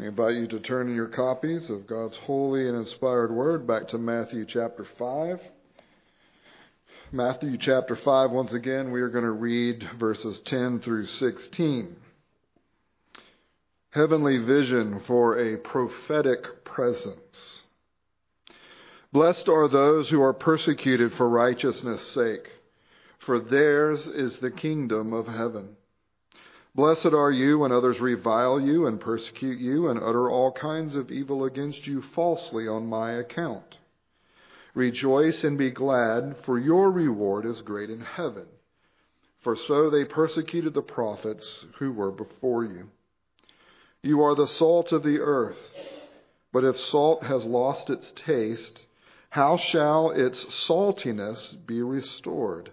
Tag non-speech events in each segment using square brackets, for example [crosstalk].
I invite you to turn in your copies of God's holy and inspired word back to Matthew chapter 5. Matthew chapter 5, once again, we are going to read verses 10 through 16. Heavenly vision for a prophetic presence. Blessed are those who are persecuted for righteousness' sake, for theirs is the kingdom of heaven. Blessed are you when others revile you and persecute you and utter all kinds of evil against you falsely on my account. Rejoice and be glad, for your reward is great in heaven. For so they persecuted the prophets who were before you. You are the salt of the earth. But if salt has lost its taste, how shall its saltiness be restored?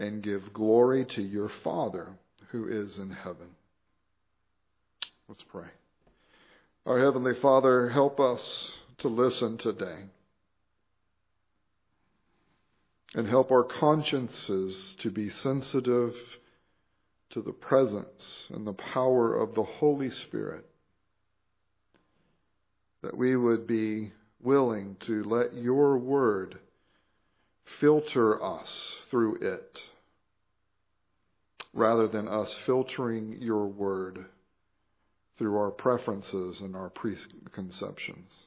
and give glory to your Father who is in heaven. Let's pray. Our Heavenly Father, help us to listen today. And help our consciences to be sensitive to the presence and the power of the Holy Spirit. That we would be willing to let your word filter us through it rather than us filtering your word through our preferences and our preconceptions.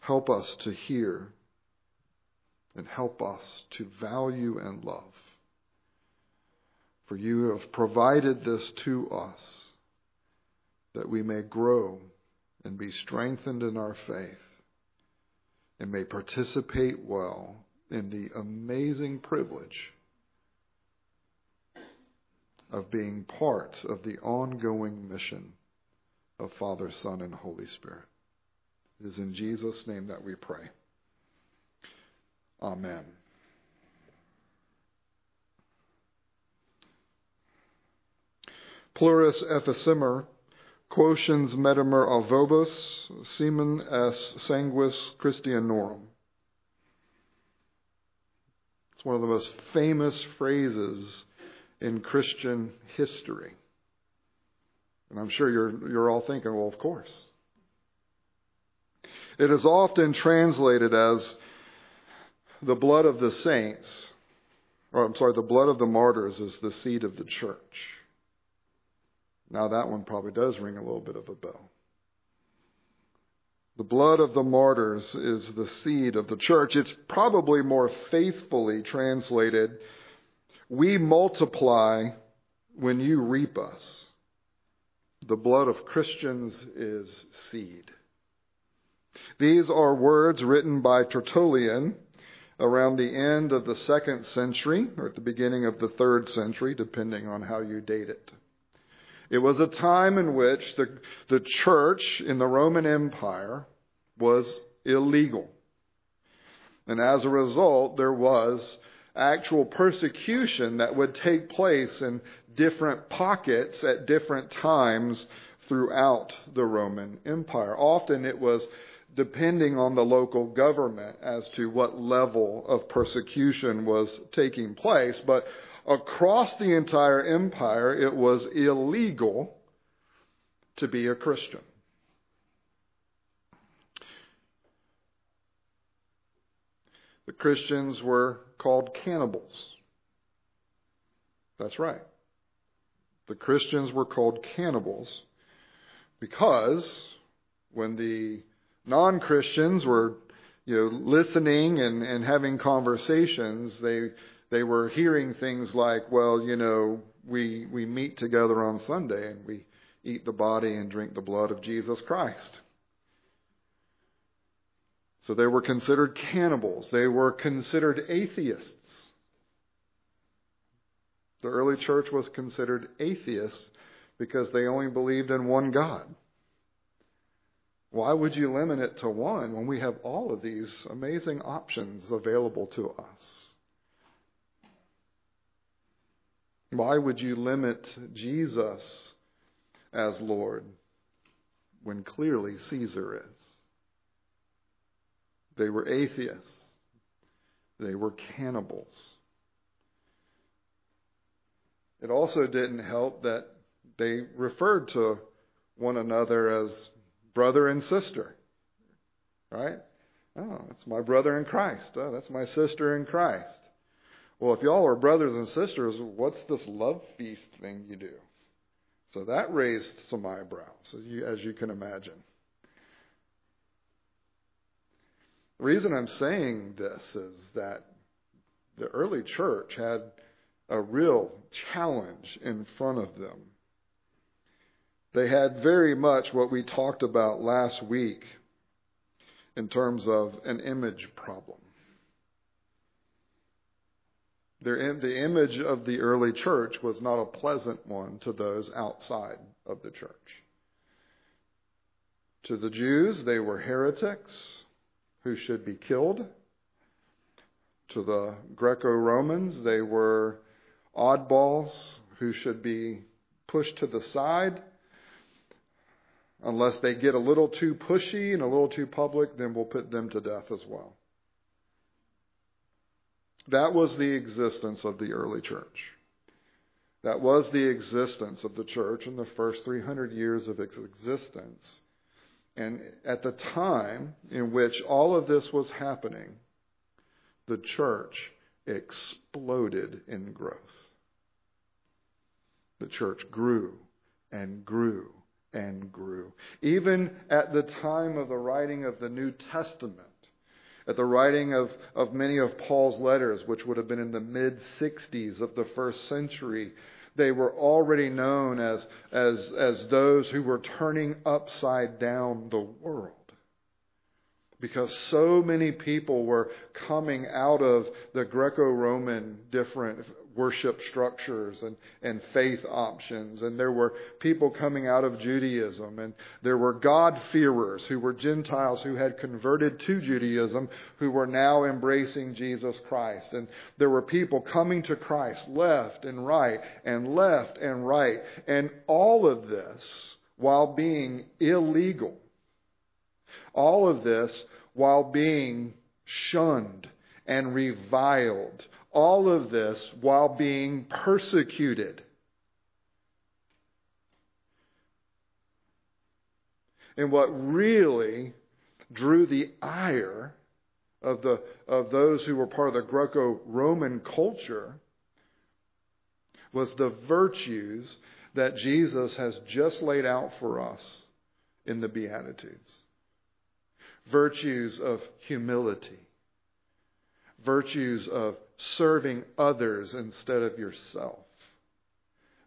Help us to hear and help us to value and love. For you have provided this to us that we may grow and be strengthened in our faith and may participate well in the amazing privilege of being part of the ongoing mission of Father, Son, and Holy Spirit. It is in Jesus' name that we pray. Amen. Plurus efficimer, quotiens medimer alvobus, semen es sanguis Christianorum. It's one of the most famous phrases in Christian history. And I'm sure you're, you're all thinking, well, of course. It is often translated as the blood of the saints, or I'm sorry, the blood of the martyrs is the seed of the church. Now, that one probably does ring a little bit of a bell. The blood of the martyrs is the seed of the church. It's probably more faithfully translated we multiply when you reap us. The blood of Christians is seed. These are words written by Tertullian around the end of the second century or at the beginning of the third century, depending on how you date it. It was a time in which the, the church in the Roman Empire was illegal. And as a result, there was actual persecution that would take place in different pockets at different times throughout the Roman Empire. Often it was depending on the local government as to what level of persecution was taking place. But across the entire empire, it was illegal to be a Christian. The Christians were called cannibals. That's right. The Christians were called cannibals because when the non Christians were you know, listening and, and having conversations, they, they were hearing things like, well, you know, we, we meet together on Sunday and we eat the body and drink the blood of Jesus Christ. So they were considered cannibals. They were considered atheists. The early church was considered atheists because they only believed in one God. Why would you limit it to one when we have all of these amazing options available to us? Why would you limit Jesus as Lord when clearly Caesar is? They were atheists. They were cannibals. It also didn't help that they referred to one another as brother and sister. Right? Oh, that's my brother in Christ. Oh, that's my sister in Christ. Well, if y'all are brothers and sisters, what's this love feast thing you do? So that raised some eyebrows, as you, as you can imagine. The reason I'm saying this is that the early church had a real challenge in front of them. They had very much what we talked about last week in terms of an image problem. Their, the image of the early church was not a pleasant one to those outside of the church. To the Jews, they were heretics who should be killed. To the Greco Romans, they were oddballs who should be pushed to the side. Unless they get a little too pushy and a little too public, then we'll put them to death as well. That was the existence of the early church. That was the existence of the church in the first 300 years of its existence. And at the time in which all of this was happening, the church exploded in growth. The church grew and grew and grew. Even at the time of the writing of the New Testament, at the writing of, of many of Paul's letters, which would have been in the mid 60s of the first century, they were already known as, as, as those who were turning upside down the world. Because so many people were coming out of the Greco Roman different worship structures and, and faith options. And there were people coming out of Judaism. And there were God-fearers who were Gentiles who had converted to Judaism who were now embracing Jesus Christ. And there were people coming to Christ left and right and left and right. And all of this while being illegal. All of this while being shunned and reviled. All of this while being persecuted. And what really drew the ire of, the, of those who were part of the Greco Roman culture was the virtues that Jesus has just laid out for us in the Beatitudes virtues of humility, virtues of serving others instead of yourself,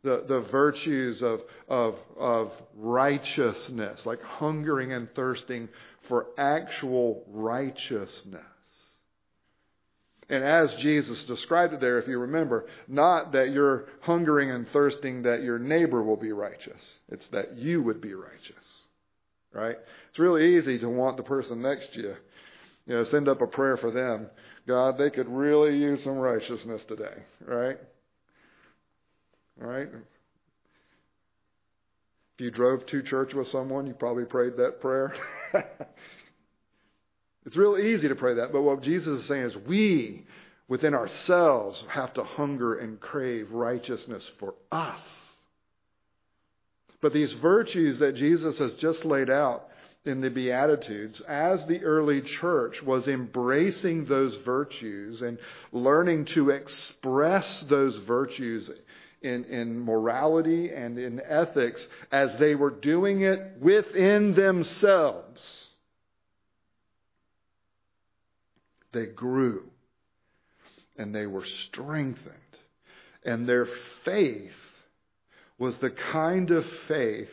the, the virtues of, of, of righteousness, like hungering and thirsting for actual righteousness. And as Jesus described it there, if you remember, not that you're hungering and thirsting that your neighbor will be righteous, it's that you would be righteous right? It's really easy to want the person next to you, you know, send up a prayer for them. God, they could really use some righteousness today, right? Right? If you drove to church with someone, you probably prayed that prayer. [laughs] it's real easy to pray that, but what Jesus is saying is we, within ourselves, have to hunger and crave righteousness for us. But these virtues that Jesus has just laid out in the Beatitudes, as the early church was embracing those virtues and learning to express those virtues in, in morality and in ethics, as they were doing it within themselves, they grew and they were strengthened. And their faith was the kind of faith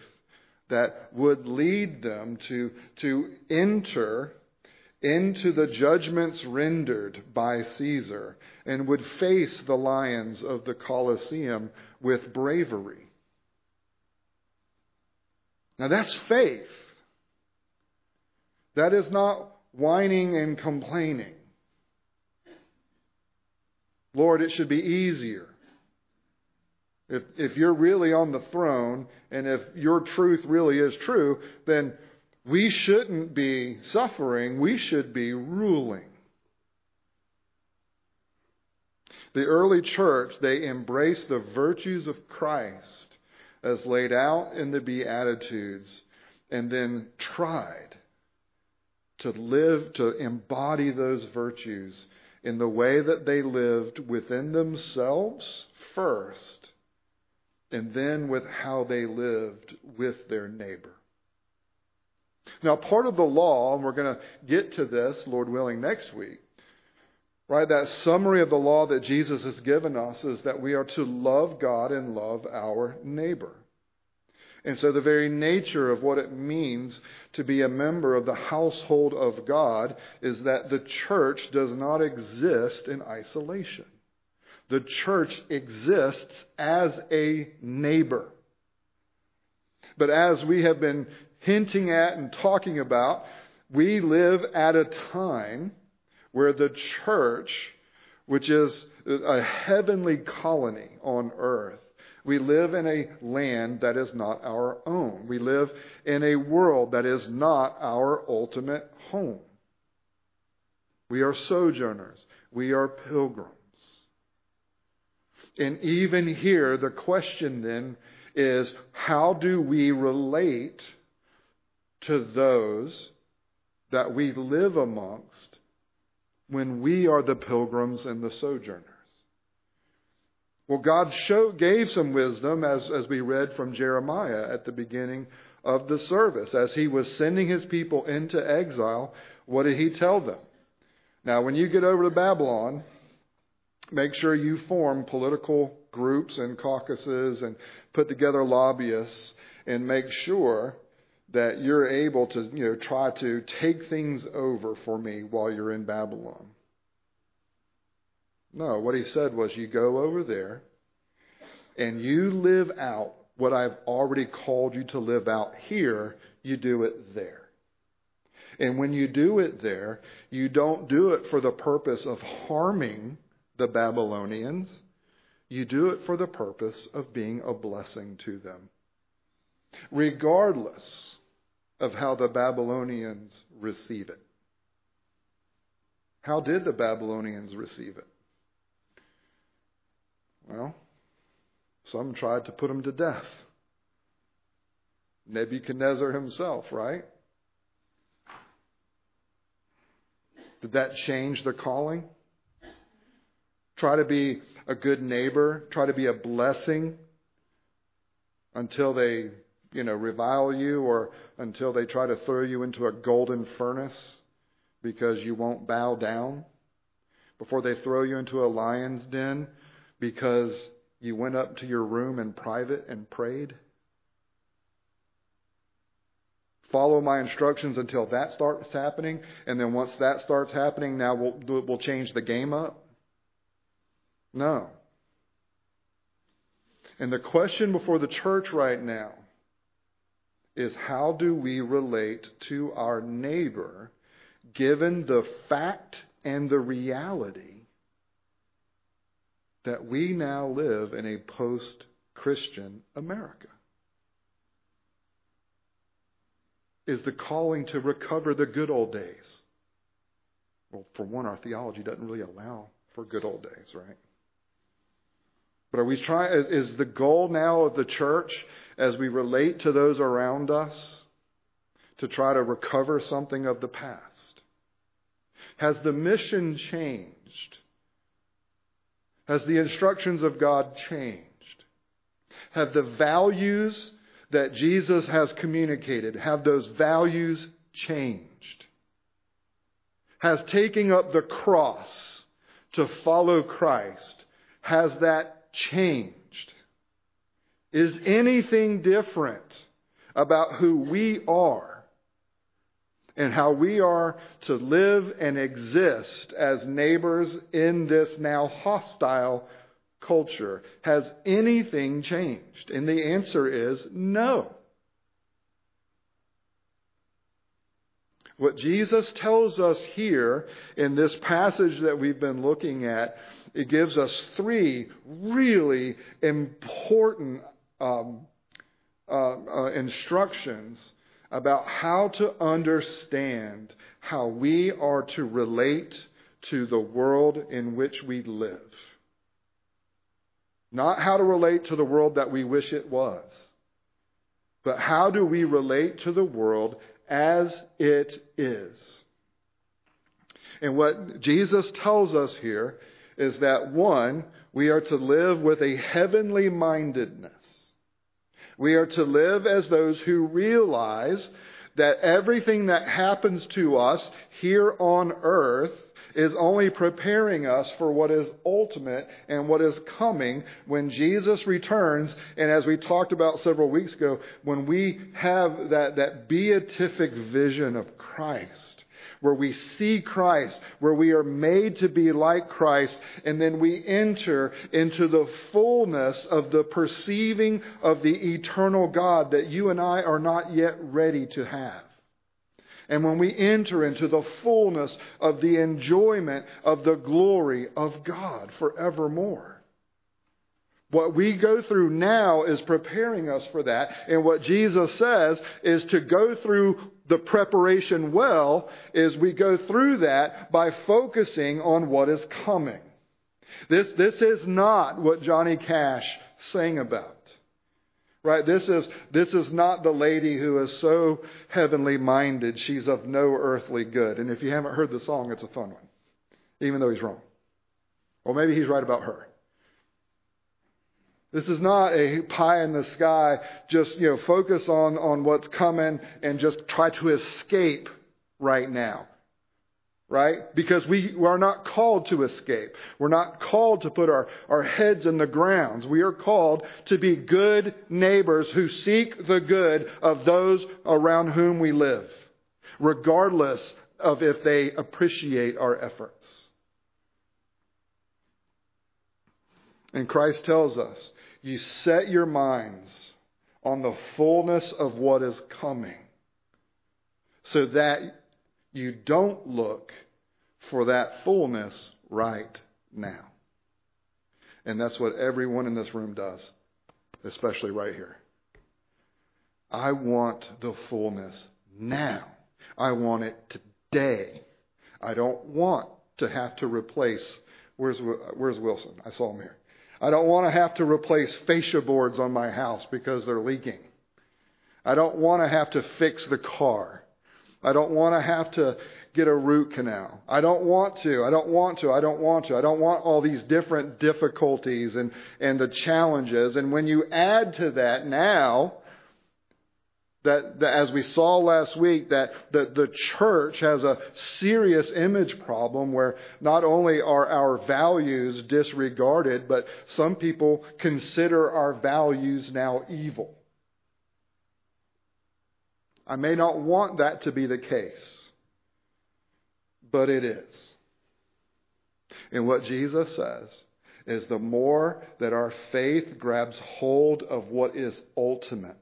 that would lead them to, to enter into the judgments rendered by Caesar and would face the lions of the Colosseum with bravery. Now that's faith. That is not whining and complaining. Lord, it should be easier. If, if you're really on the throne and if your truth really is true, then we shouldn't be suffering, we should be ruling. The early church, they embraced the virtues of Christ as laid out in the Beatitudes and then tried to live, to embody those virtues in the way that they lived within themselves first, and then with how they lived with their neighbor. Now, part of the law, and we're going to get to this, Lord willing, next week, right? That summary of the law that Jesus has given us is that we are to love God and love our neighbor. And so, the very nature of what it means to be a member of the household of God is that the church does not exist in isolation. The church exists as a neighbor. But as we have been hinting at and talking about, we live at a time where the church, which is a heavenly colony on earth, we live in a land that is not our own. We live in a world that is not our ultimate home. We are sojourners. We are pilgrims. And even here, the question then is how do we relate to those that we live amongst when we are the pilgrims and the sojourners? Well, God showed, gave some wisdom, as, as we read from Jeremiah at the beginning of the service. As he was sending his people into exile, what did he tell them? Now, when you get over to Babylon, make sure you form political groups and caucuses and put together lobbyists and make sure that you're able to you know try to take things over for me while you're in Babylon. No, what he said was, you go over there and you live out what I've already called you to live out here, you do it there. And when you do it there, you don't do it for the purpose of harming the Babylonians. You do it for the purpose of being a blessing to them. Regardless of how the Babylonians receive it. How did the Babylonians receive it? Well, some tried to put him to death. Nebuchadnezzar himself, right? Did that change the calling? Try to be a good neighbor, try to be a blessing until they, you know, revile you or until they try to throw you into a golden furnace because you won't bow down. Before they throw you into a lion's den because you went up to your room in private and prayed? Follow my instructions until that starts happening, and then once that starts happening, now we'll, we'll change the game up? No. And the question before the church right now is how do we relate to our neighbor given the fact and the reality that we now live in a post Christian America. Is the calling to recover the good old days. Well, for one, our theology doesn't really allow for good old days, right? But are we trying, is the goal now of the church as we relate to those around us to try to recover something of the past? Has the mission changed? Has the instructions of God changed? Have the values that Jesus has communicated, have those values changed? Has taking up the cross to follow Christ, has that changed? Is anything different about who we are and how we are to live and exist as neighbors in this now hostile culture. Has anything changed? And the answer is no. What Jesus tells us here in this passage that we've been looking at, it gives us three really important um, uh, uh, instructions about how to understand how we are to relate to the world in which we live. Not how to relate to the world that we wish it was, but how do we relate to the world as it is. And what Jesus tells us here is that one, we are to live with a heavenly mindedness. We are to live as those who realize that everything that happens to us here on earth is only preparing us for what is ultimate and what is coming when Jesus returns. And as we talked about several weeks ago, when we have that, that beatific vision of Christ, where we see Christ, where we are made to be like Christ, and then we enter into the fullness of the perceiving of the eternal God that you and I are not yet ready to have. And when we enter into the fullness of the enjoyment of the glory of God forevermore. What we go through now is preparing us for that. And what Jesus says is to go through the preparation well is we go through that by focusing on what is coming. This, this is not what Johnny Cash sang about. Right? This is, this is not the lady who is so heavenly minded, she's of no earthly good. And if you haven't heard the song, it's a fun one, even though he's wrong. Or maybe he's right about her. This is not a pie in the sky, just, you know, focus on, on what's coming and just try to escape right now right? Because we are not called to escape. We're not called to put our, our heads in the grounds. We are called to be good neighbors who seek the good of those around whom we live, regardless of if they appreciate our efforts. And Christ tells us, you set your minds on the fullness of what is coming so that you don't look for that fullness right now. And that's what everyone in this room does, especially right here. I want the fullness now. I want it today. I don't want to have to replace. Where's, where's Wilson? I saw him here. I don't want to have to replace fascia boards on my house because they're leaking. I don't want to have to fix the car. I don't want to have to get a root canal. I don't want to. I don't want to. I don't want to. I don't want all these different difficulties and, and the challenges. And when you add to that now, that, that, as we saw last week, that the, the church has a serious image problem where not only are our values disregarded, but some people consider our values now evil. I may not want that to be the case, but it is. And what Jesus says is the more that our faith grabs hold of what is ultimate,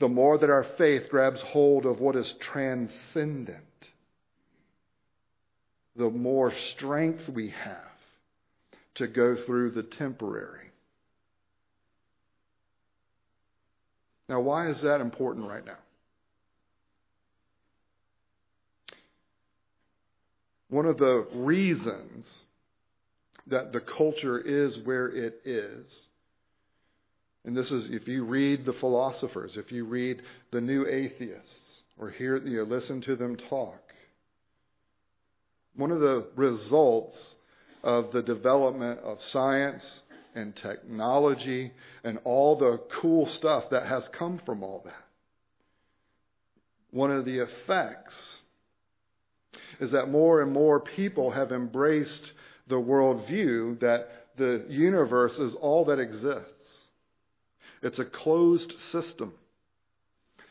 the more that our faith grabs hold of what is transcendent, the more strength we have to go through the temporary. Now, why is that important right now? One of the reasons that the culture is where it is, and this is if you read the philosophers, if you read the new atheists, or hear you know, listen to them talk, one of the results of the development of science and technology and all the cool stuff that has come from all that. One of the effects is that more and more people have embraced the worldview that the universe is all that exists. It's a closed system.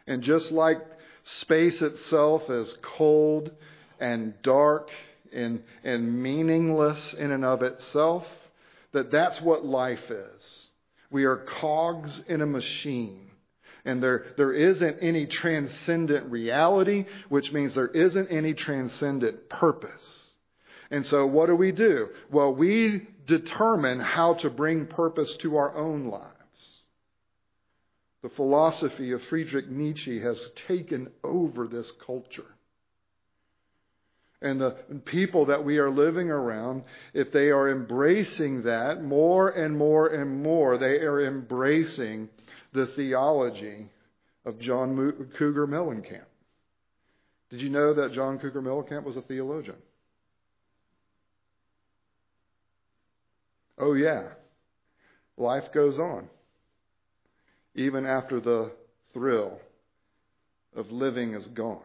And just like space itself is cold and dark and, and meaningless in and of itself, that that's what life is. We are cogs in a machine And there, there isn't any transcendent reality, which means there isn't any transcendent purpose. And so what do we do? Well, we determine how to bring purpose to our own lives. The philosophy of Friedrich Nietzsche has taken over this culture. And the people that we are living around, if they are embracing that more and more and more, they are embracing the theology of John Cougar Mellencamp. Did you know that John Cougar Mellencamp was a theologian? Oh, yeah. Life goes on. Even after the thrill of living is gone.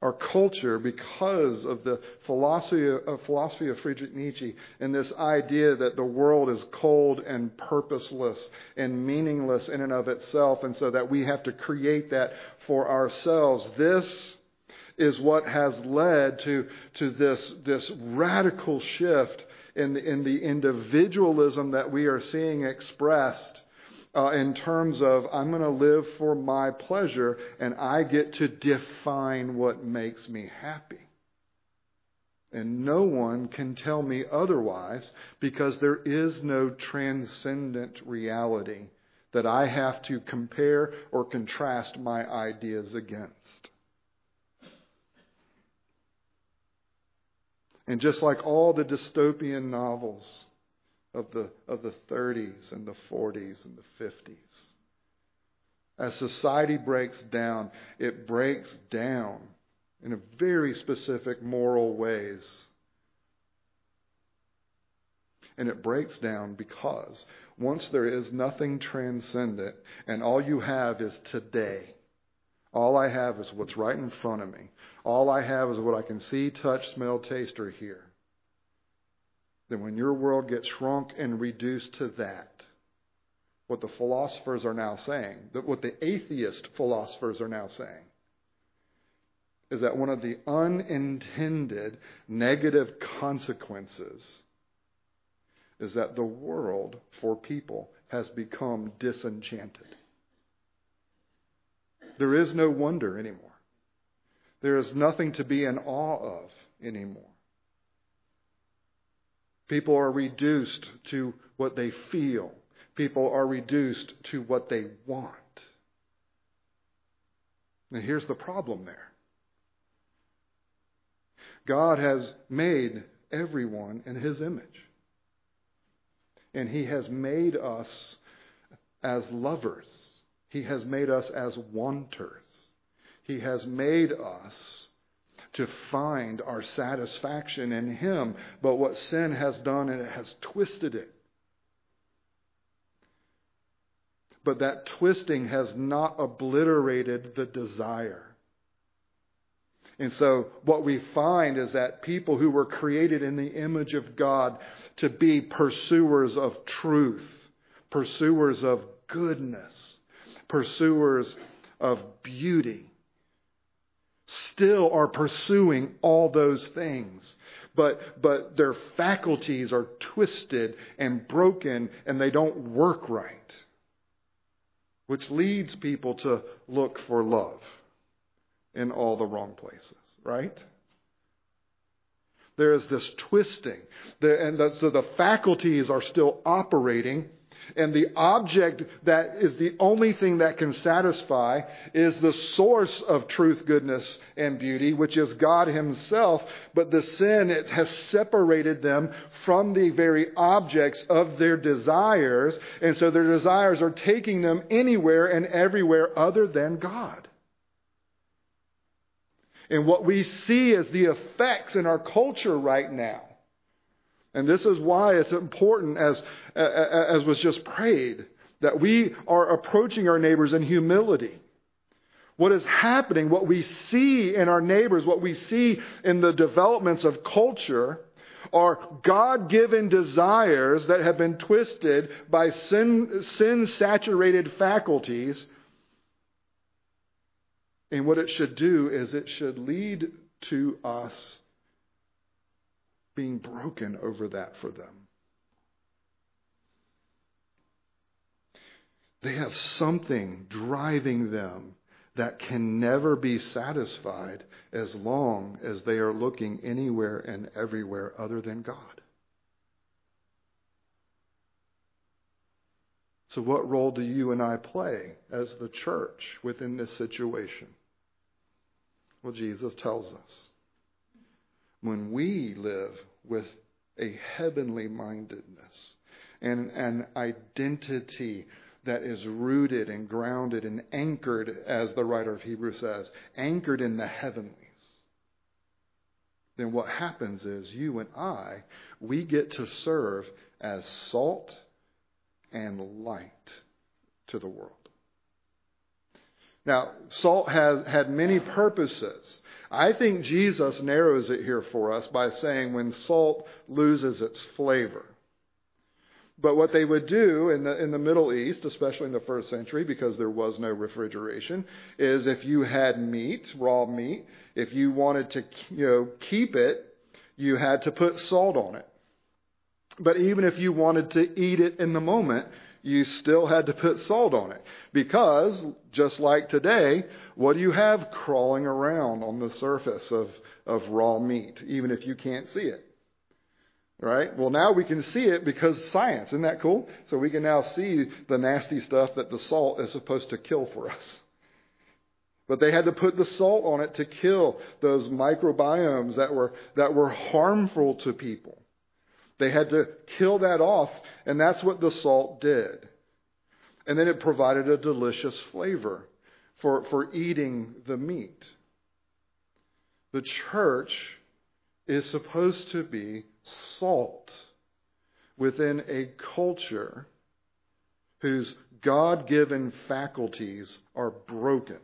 Our culture, because of the philosophy of, philosophy of Friedrich Nietzsche and this idea that the world is cold and purposeless and meaningless in and of itself, and so that we have to create that for ourselves, this is what has led to, to this, this radical shift in the, in the individualism that we are seeing expressed uh, in terms of I'm going to live for my pleasure and I get to define what makes me happy. And no one can tell me otherwise because there is no transcendent reality that I have to compare or contrast my ideas against. And just like all the dystopian novels of the, of the 30s and the 40s and the 50s. As society breaks down, it breaks down in a very specific moral ways. And it breaks down because once there is nothing transcendent and all you have is today, all I have is what's right in front of me. All I have is what I can see, touch, smell, taste, or hear then when your world gets shrunk and reduced to that, what the philosophers are now saying, what the atheist philosophers are now saying, is that one of the unintended negative consequences is that the world for people has become disenchanted. There is no wonder anymore. There is nothing to be in awe of anymore. People are reduced to what they feel. People are reduced to what they want. And here's the problem there God has made everyone in His image. And He has made us as lovers, He has made us as wanters, He has made us to find our satisfaction in Him. But what sin has done, and it has twisted it. But that twisting has not obliterated the desire. And so, what we find is that people who were created in the image of God to be pursuers of truth, pursuers of goodness, pursuers of beauty, still are pursuing all those things. But, but their faculties are twisted and broken and they don't work right. Which leads people to look for love in all the wrong places, right? There is this twisting. and so the faculties are still operating and the object that is the only thing that can satisfy is the source of truth, goodness, and beauty, which is God Himself. But the sin, it has separated them from the very objects of their desires. And so their desires are taking them anywhere and everywhere other than God. And what we see as the effects in our culture right now and this is why it's important, as, as was just prayed, that we are approaching our neighbors in humility. What is happening, what we see in our neighbors, what we see in the developments of culture, are God given desires that have been twisted by sin saturated faculties. And what it should do is it should lead to us being broken over that for them. They have something driving them that can never be satisfied as long as they are looking anywhere and everywhere other than God. So, what role do you and I play as the church within this situation? Well, Jesus tells us when we live with a heavenly mindedness and an identity that is rooted and grounded and anchored, as the writer of Hebrews says, anchored in the heavenlies, then what happens is you and I, we get to serve as salt and light to the world. Now, salt has had many purposes. I think Jesus narrows it here for us by saying when salt loses its flavor. But what they would do in the, in the Middle East, especially in the first century, because there was no refrigeration, is if you had meat, raw meat, if you wanted to you know, keep it, you had to put salt on it. But even if you wanted to eat it in the moment, you still had to put salt on it. Because, just like today, what do you have crawling around on the surface of, of raw meat, even if you can't see it? Right? Well, now we can see it because science. Isn't that cool? So we can now see the nasty stuff that the salt is supposed to kill for us. But they had to put the salt on it to kill those microbiomes that were, that were harmful to people. They had to kill that off, and that's what the salt did. And then it provided a delicious flavor for, for eating the meat. The church is supposed to be salt within a culture whose God given faculties are broken.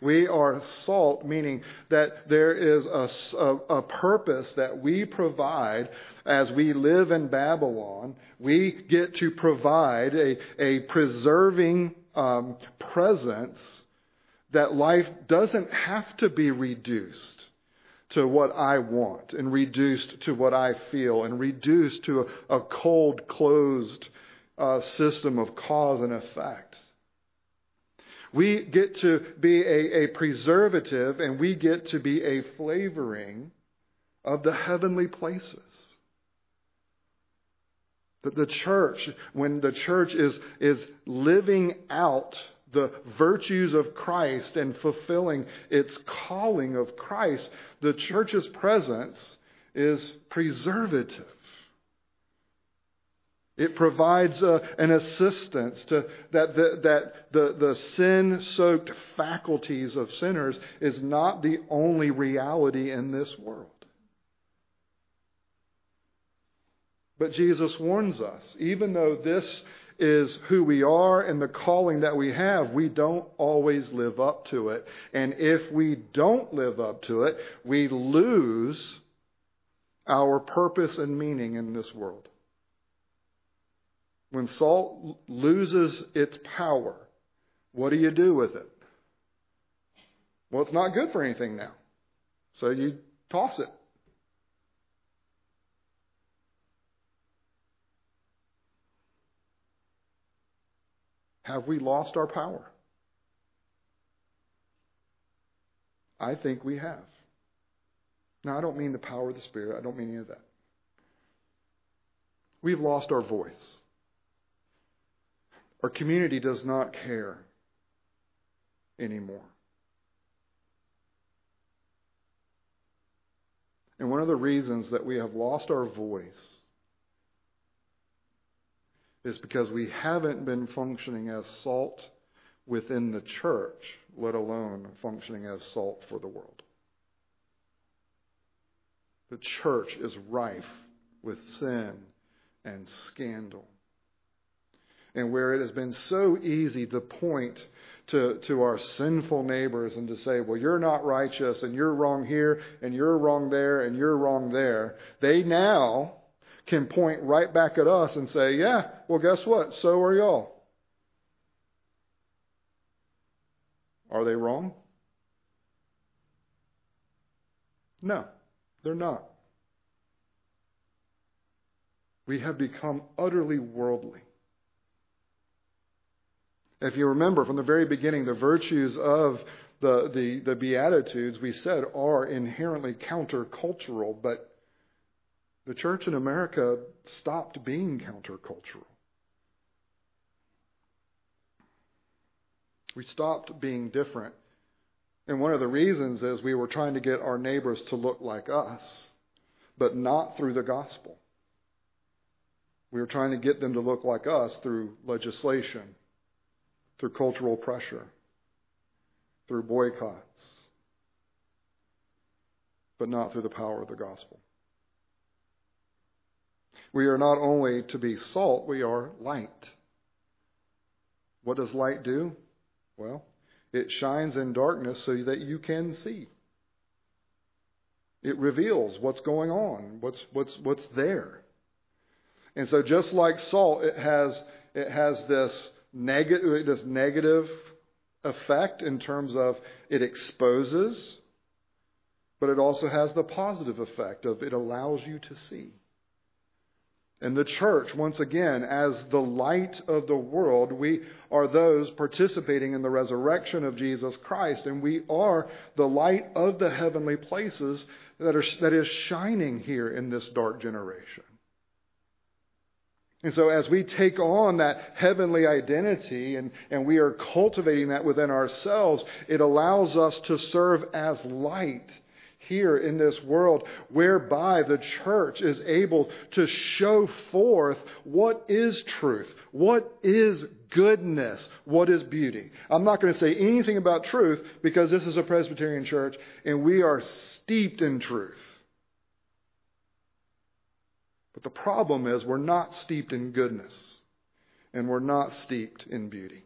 We are salt, meaning that there is a, a, a, purpose that we provide as we live in Babylon. We get to provide a, a preserving um, presence that life doesn't have to be reduced to what I want and reduced to what I feel and reduced to a, a cold, closed uh, system of cause and effect. We get to be a, a preservative and we get to be a flavoring of the heavenly places. That the church, when the church is, is living out the virtues of Christ and fulfilling its calling of Christ, the church's presence is preservative. It provides uh, an assistance to that the, that the, the sin soaked faculties of sinners is not the only reality in this world. But Jesus warns us, even though this is who we are and the calling that we have, we don't always live up to it. And if we don't live up to it, we lose our purpose and meaning in this world. When salt loses its power, what do you do with it? Well, it's not good for anything now. So you toss it. Have we lost our power? I think we have. Now, I don't mean the power of the Spirit, I don't mean any of that. We've lost our voice. Our community does not care anymore. And one of the reasons that we have lost our voice is because we haven't been functioning as salt within the church, let alone functioning as salt for the world. The church is rife with sin and scandal and where it has been so easy to point to, to our sinful neighbors and to say, well, you're not righteous and you're wrong here and you're wrong there and you're wrong there, they now can point right back at us and say, yeah, well, guess what? So are y'all. Are they wrong? No, they're not. We have become utterly worldly. If you remember from the very beginning, the virtues of the, the, the Beatitudes, we said, are inherently countercultural, but the church in America stopped being countercultural. We stopped being different. And one of the reasons is we were trying to get our neighbors to look like us, but not through the gospel. We were trying to get them to look like us through legislation, through cultural pressure, through boycotts, but not through the power of the gospel. We are not only to be salt, we are light. What does light do? Well, it shines in darkness so that you can see. It reveals what's going on, what's, what's, what's there. And so just like salt, it has, it has this, neg- uh, this negative effect in terms of it exposes, but it also has the positive effect of it allows you to see. And the church, once again, as the light of the world, we are those participating in the resurrection of Jesus Christ, and we are the light of the heavenly places that, are, that is shining here in this dark generation. And so, as we take on that heavenly identity and, and we are cultivating that within ourselves, it allows us to serve as light here in this world, whereby the church is able to show forth what is truth, what is goodness, what is beauty. I'm not going to say anything about truth because this is a Presbyterian church and we are steeped in truth. But the problem is we're not steeped in goodness and we're not steeped in beauty.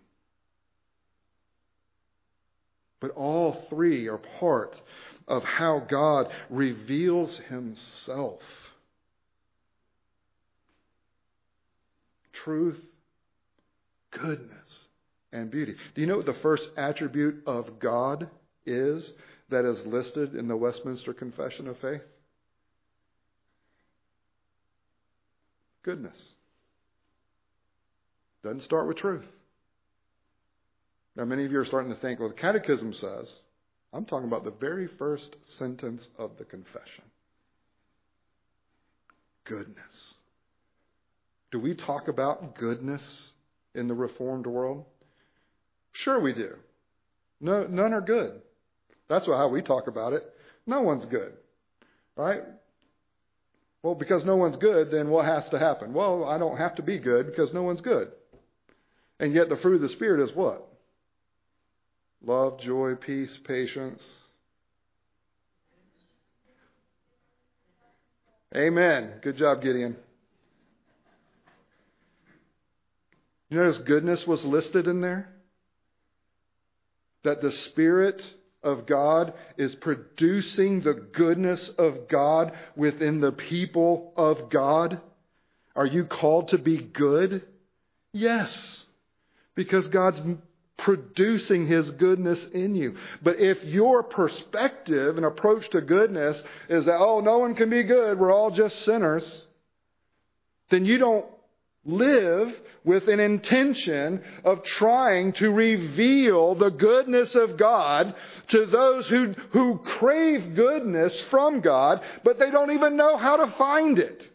But all three are part of how God reveals himself. Truth, goodness, and beauty. Do you know what the first attribute of God is that is listed in the Westminster Confession of Faith? Goodness. Doesn't start with truth. Now, many of you are starting to think, well, the Catechism says, I'm talking about the very first sentence of the confession. Goodness. Do we talk about goodness in the Reformed world? Sure, we do. No, none are good. That's how we talk about it. No one's good. Right? Well, because no one's good, then what has to happen? Well, I don't have to be good because no one's good. And yet the fruit of the Spirit is what? Love, joy, peace, patience. Amen. Good job, Gideon. You notice goodness was listed in there? That the Spirit of God is producing the goodness of God within the people of God? Are you called to be good? Yes, because God's producing His goodness in you. But if your perspective and approach to goodness is that, oh, no one can be good, we're all just sinners, then you don't live with an intention of trying to reveal the goodness of God to those who, who crave goodness from God, but they don't even know how to find it.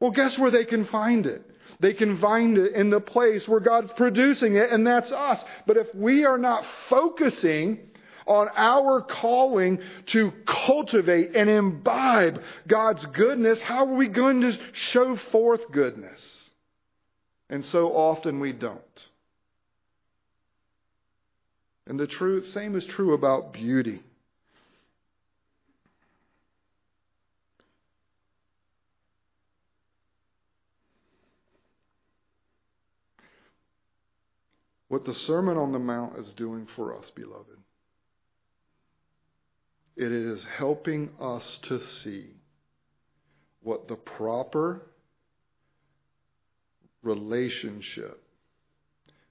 Well, guess where they can find it? They can find it in the place where God's producing it, and that's us. But if we are not focusing on our calling to cultivate and imbibe God's goodness, how are we going to show forth goodness? And so often we don't. And the truth, same is true about beauty. What the Sermon on the Mount is doing for us, beloved, it is helping us to see what the proper relationship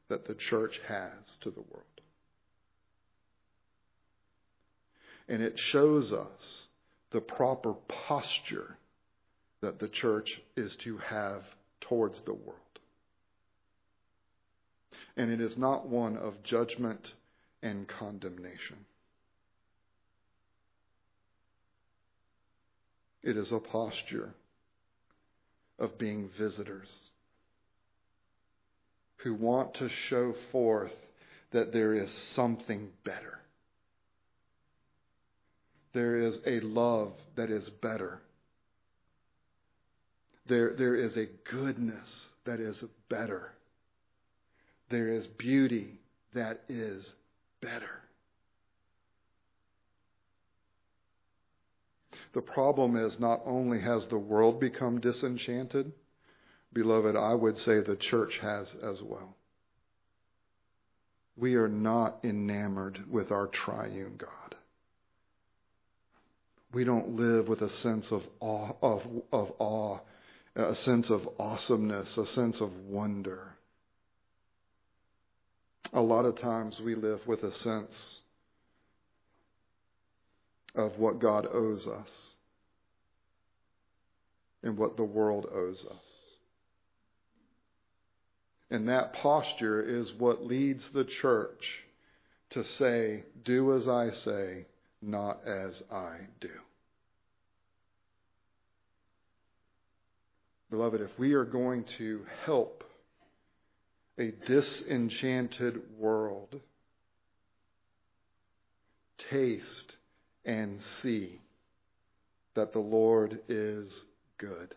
that the church has to the world. And it shows us the proper posture that the church is to have towards the world. and it is not one of judgment and condemnation. It is a posture of being visitors who want to show forth that there is something better. There is a love that is better. There, there is a goodness that is better. There is beauty that is better. The problem is not only has the world become disenchanted, beloved, I would say the church has as well. We are not enamored with our triune God. We don't live with a sense of awe, of, of awe, a sense of awesomeness, a sense of wonder. A lot of times we live with a sense of what God owes us and what the world owes us. And that posture is what leads the church to say, Do as I say, not as I do. Beloved, if we are going to help a disenchanted world taste and see that the Lord is good.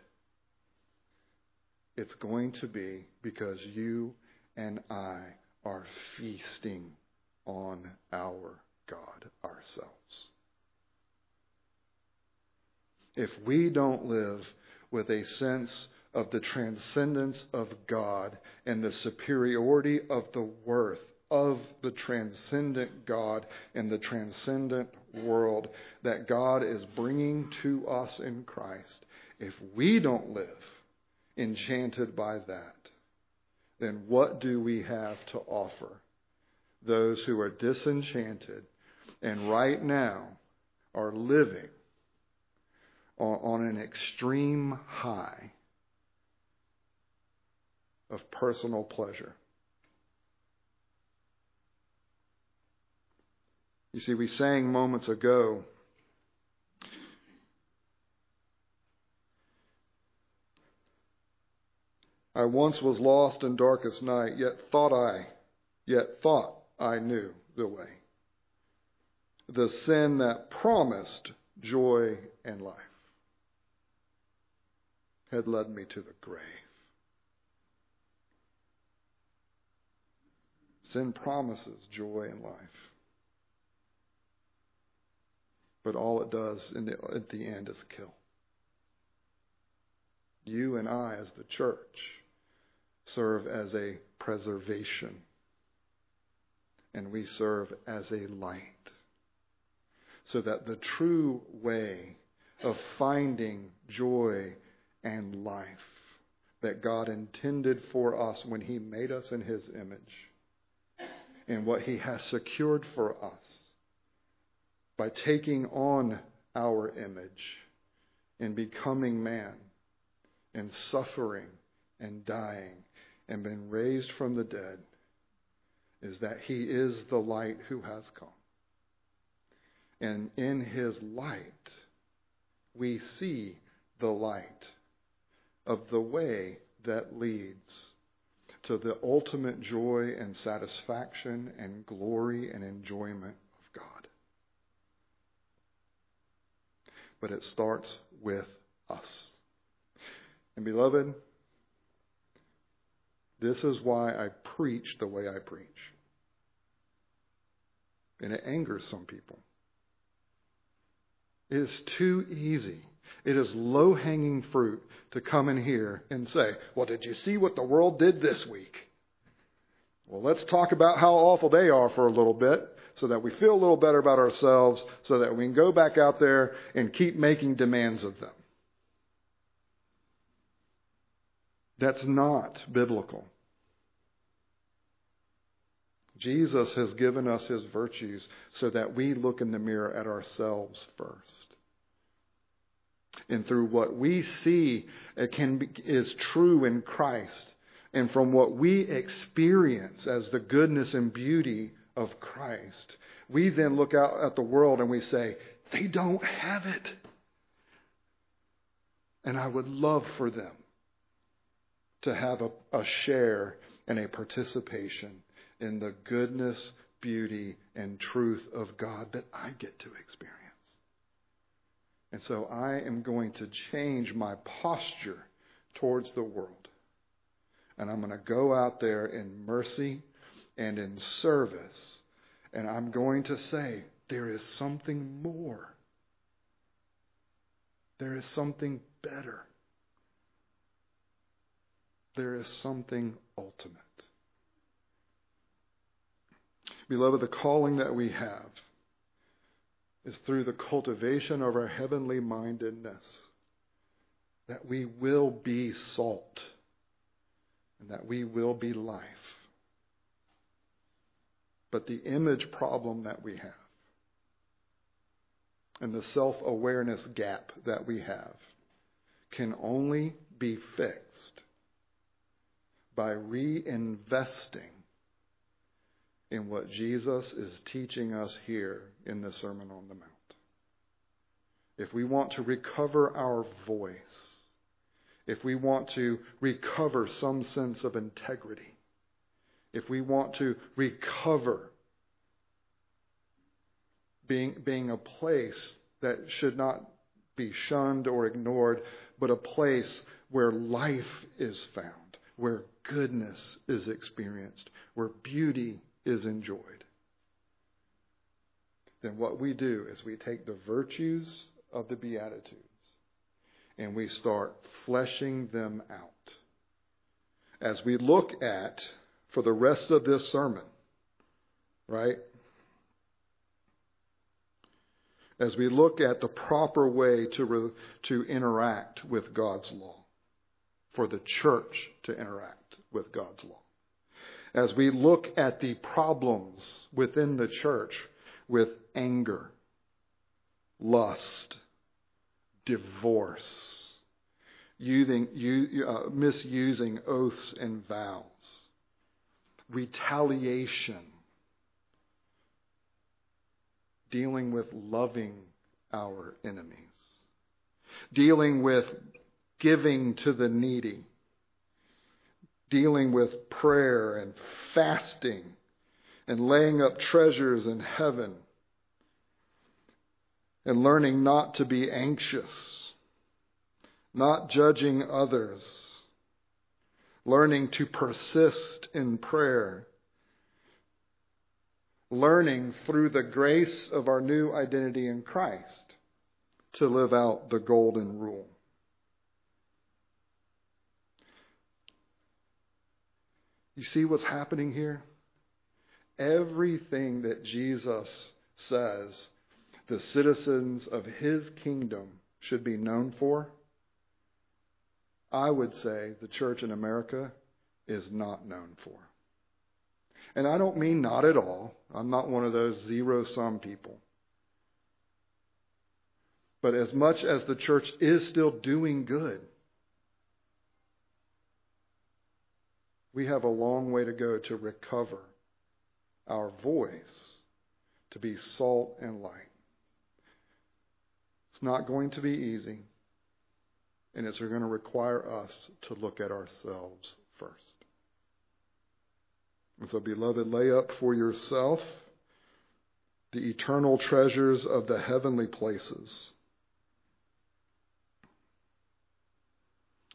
It's going to be because you and I are feasting on our God ourselves. If we don't live with a sense of the transcendence of God and the superiority of the worth of the transcendent God and the transcendent world that God is bringing to us in Christ, if we don't live enchanted by that, then what do we have to offer those who are disenchanted and right now are living on an extreme high of personal pleasure? You see, we sang moments ago I once was lost in darkest night, yet thought I, yet thought I knew the way. The sin that promised joy and life had led me to the grave. Sin promises joy and life. But all it does the, at the end is kill. You and I, as the church, serve as a preservation, and we serve as a light. So that the true way of finding joy and life that God intended for us when He made us in His image and what He has secured for us by taking on our image and becoming man and suffering and dying and been raised from the dead is that he is the light who has come. And in his light, we see the light of the way that leads to the ultimate joy and satisfaction and glory and enjoyment of God. But it starts with us. And beloved, this is why I preach the way I preach. And it angers some people. It is too easy. It is low hanging fruit to come in here and say, Well, did you see what the world did this week? Well, let's talk about how awful they are for a little bit so that we feel a little better about ourselves, so that we can go back out there and keep making demands of them. That's not biblical. Jesus has given us his virtues so that we look in the mirror at ourselves first. And through what we see it can be, is true in Christ, and from what we experience as the goodness and beauty of Christ, we then look out at the world and we say, they don't have it. And I would love for them to have a, a share and a participation in the goodness, beauty, and truth of God that I get to experience. And so I am going to change my posture towards the world. And I'm going to go out there in mercy and in service. And I'm going to say, there is something more. There is something better. There is something ultimate. Beloved, the calling that we have is through the cultivation of our heavenly mindedness that we will be salt and that we will be life. But the image problem that we have and the self awareness gap that we have can only be fixed by reinvesting in what Jesus is teaching us here in the Sermon on the Mount. If we want to recover our voice, if we want to recover some sense of integrity, if we want to recover being, being a place that should not be shunned or ignored, but a place where life is found, where goodness is experienced, where beauty is enjoyed. Then what we do is we take the virtues of the Beatitudes and we start fleshing them out. As we look at, for the rest of this sermon, right? As we look at the proper way to, re, to interact with God's law, for the church to interact with God's law as we look at the problems within the church with anger, lust, divorce, using, uh, misusing oaths and vows, retaliation, dealing with loving our enemies, dealing with giving to the needy dealing with prayer and fasting and laying up treasures in heaven and learning not to be anxious, not judging others, learning to persist in prayer, learning through the grace of our new identity in Christ to live out the golden rule. You see what's happening here? Everything that Jesus says the citizens of his kingdom should be known for, I would say the church in America is not known for. And I don't mean not at all. I'm not one of those zero sum people. But as much as the church is still doing good, we have a long way to go to recover our voice to be salt and light. It's not going to be easy, and it's going to require us to look at ourselves first. And so, beloved, lay up for yourself the eternal treasures of the heavenly places.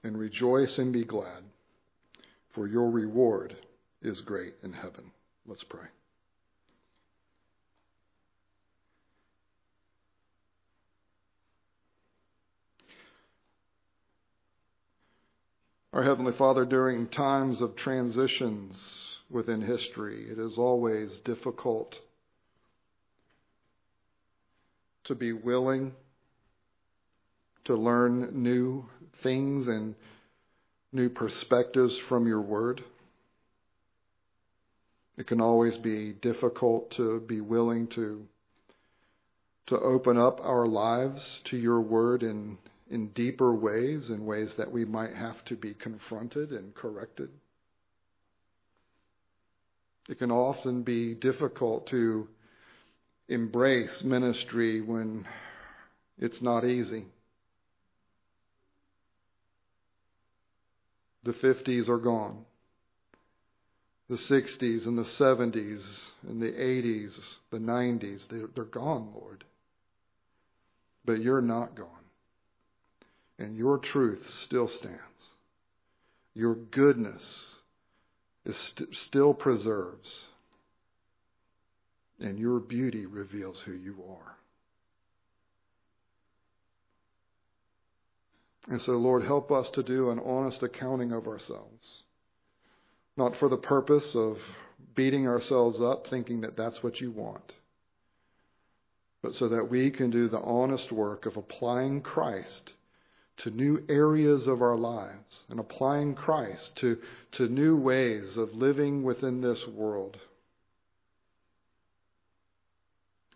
And rejoice and be glad for your reward is great in heaven. Let's pray. Our Heavenly Father, during times of transitions within history, it is always difficult to be willing to learn new things and new perspectives from your word. It can always be difficult to be willing to to open up our lives to your word in in deeper ways, in ways that we might have to be confronted and corrected. It can often be difficult to embrace ministry when it's not easy. The 50s are gone. The 60s and the 70s and the 80s, the 90s, they're, gone, Lord. But you're not gone. And your truth still stands. Your goodness is st- still preserves. And your beauty reveals who you are. And so, Lord, help us to do an honest accounting of ourselves. Not for the purpose of beating ourselves up, thinking that that's what you want, but so that we can do the honest work of applying Christ to new areas of our lives and applying Christ to, to new ways of living within this world.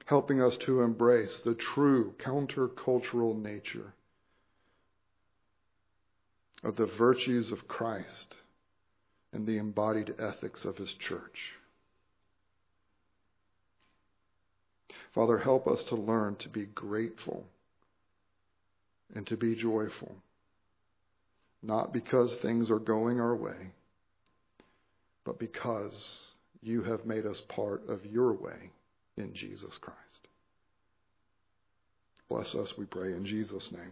Helping us to embrace the true countercultural nature of the virtues of Christ and the embodied ethics of his church. Father, help us to learn to be grateful and to be joyful, not because things are going our way, but because you have made us part of your way in Jesus Christ. Bless us, we pray, in Jesus' name.